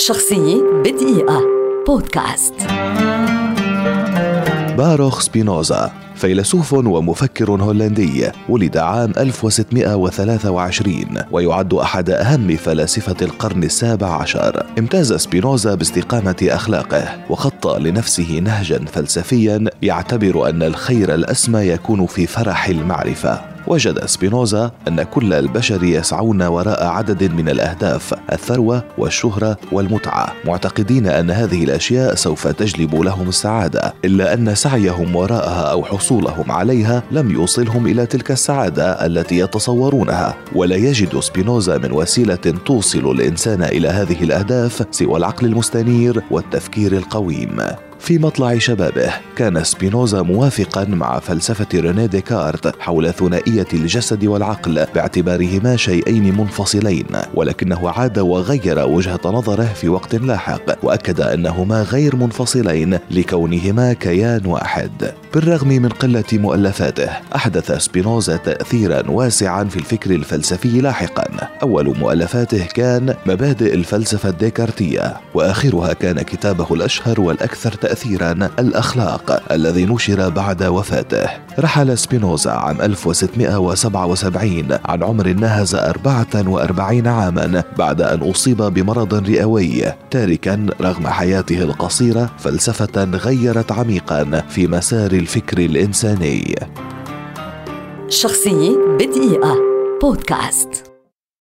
شخصية بدقيقة. بودكاست. باروخ سبينوزا فيلسوف ومفكر هولندي ولد عام 1623 ويعد أحد أهم فلاسفة القرن السابع عشر. امتاز سبينوزا باستقامة أخلاقه وخط لنفسه نهجا فلسفيا يعتبر أن الخير الأسمى يكون في فرح المعرفة. وجد سبينوزا أن كل البشر يسعون وراء عدد من الأهداف الثروة والشهرة والمتعة معتقدين أن هذه الأشياء سوف تجلب لهم السعادة إلا أن سعيهم وراءها أو حصولهم عليها لم يوصلهم إلى تلك السعادة التي يتصورونها. ولا يجد سبينوزا من وسيلة توصل الإنسان إلى هذه الأهداف سوى العقل المستنير والتفكير القويم. في مطلع شبابه. كان سبينوزا موافقا مع فلسفة ريني ديكارت حول ثنائية الجسد والعقل باعتبارهما شيئين منفصلين ولكنه عاد وغير وجهة نظره في وقت لاحق وأكد أنهما غير منفصلين لكونهما كيان واحد. بالرغم من قلة مؤلفاته أحدث سبينوزا تأثيرا واسعا في الفكر الفلسفي لاحقا. أول مؤلفاته كان مبادئ الفلسفة الديكارتية وآخرها كان كتابه الأشهر والأكثر تأثيرا الأخلاق الذي نشر بعد وفاته. رحل سبينوزا عام 1677 عن عمر ناهز 44 عاما بعد أن أصيب بمرض رئوي تاركا رغم حياته القصيرة فلسفة غيرت عميقا في مسار الفكر الإنساني. شخصية بدقيقة. بودكاست.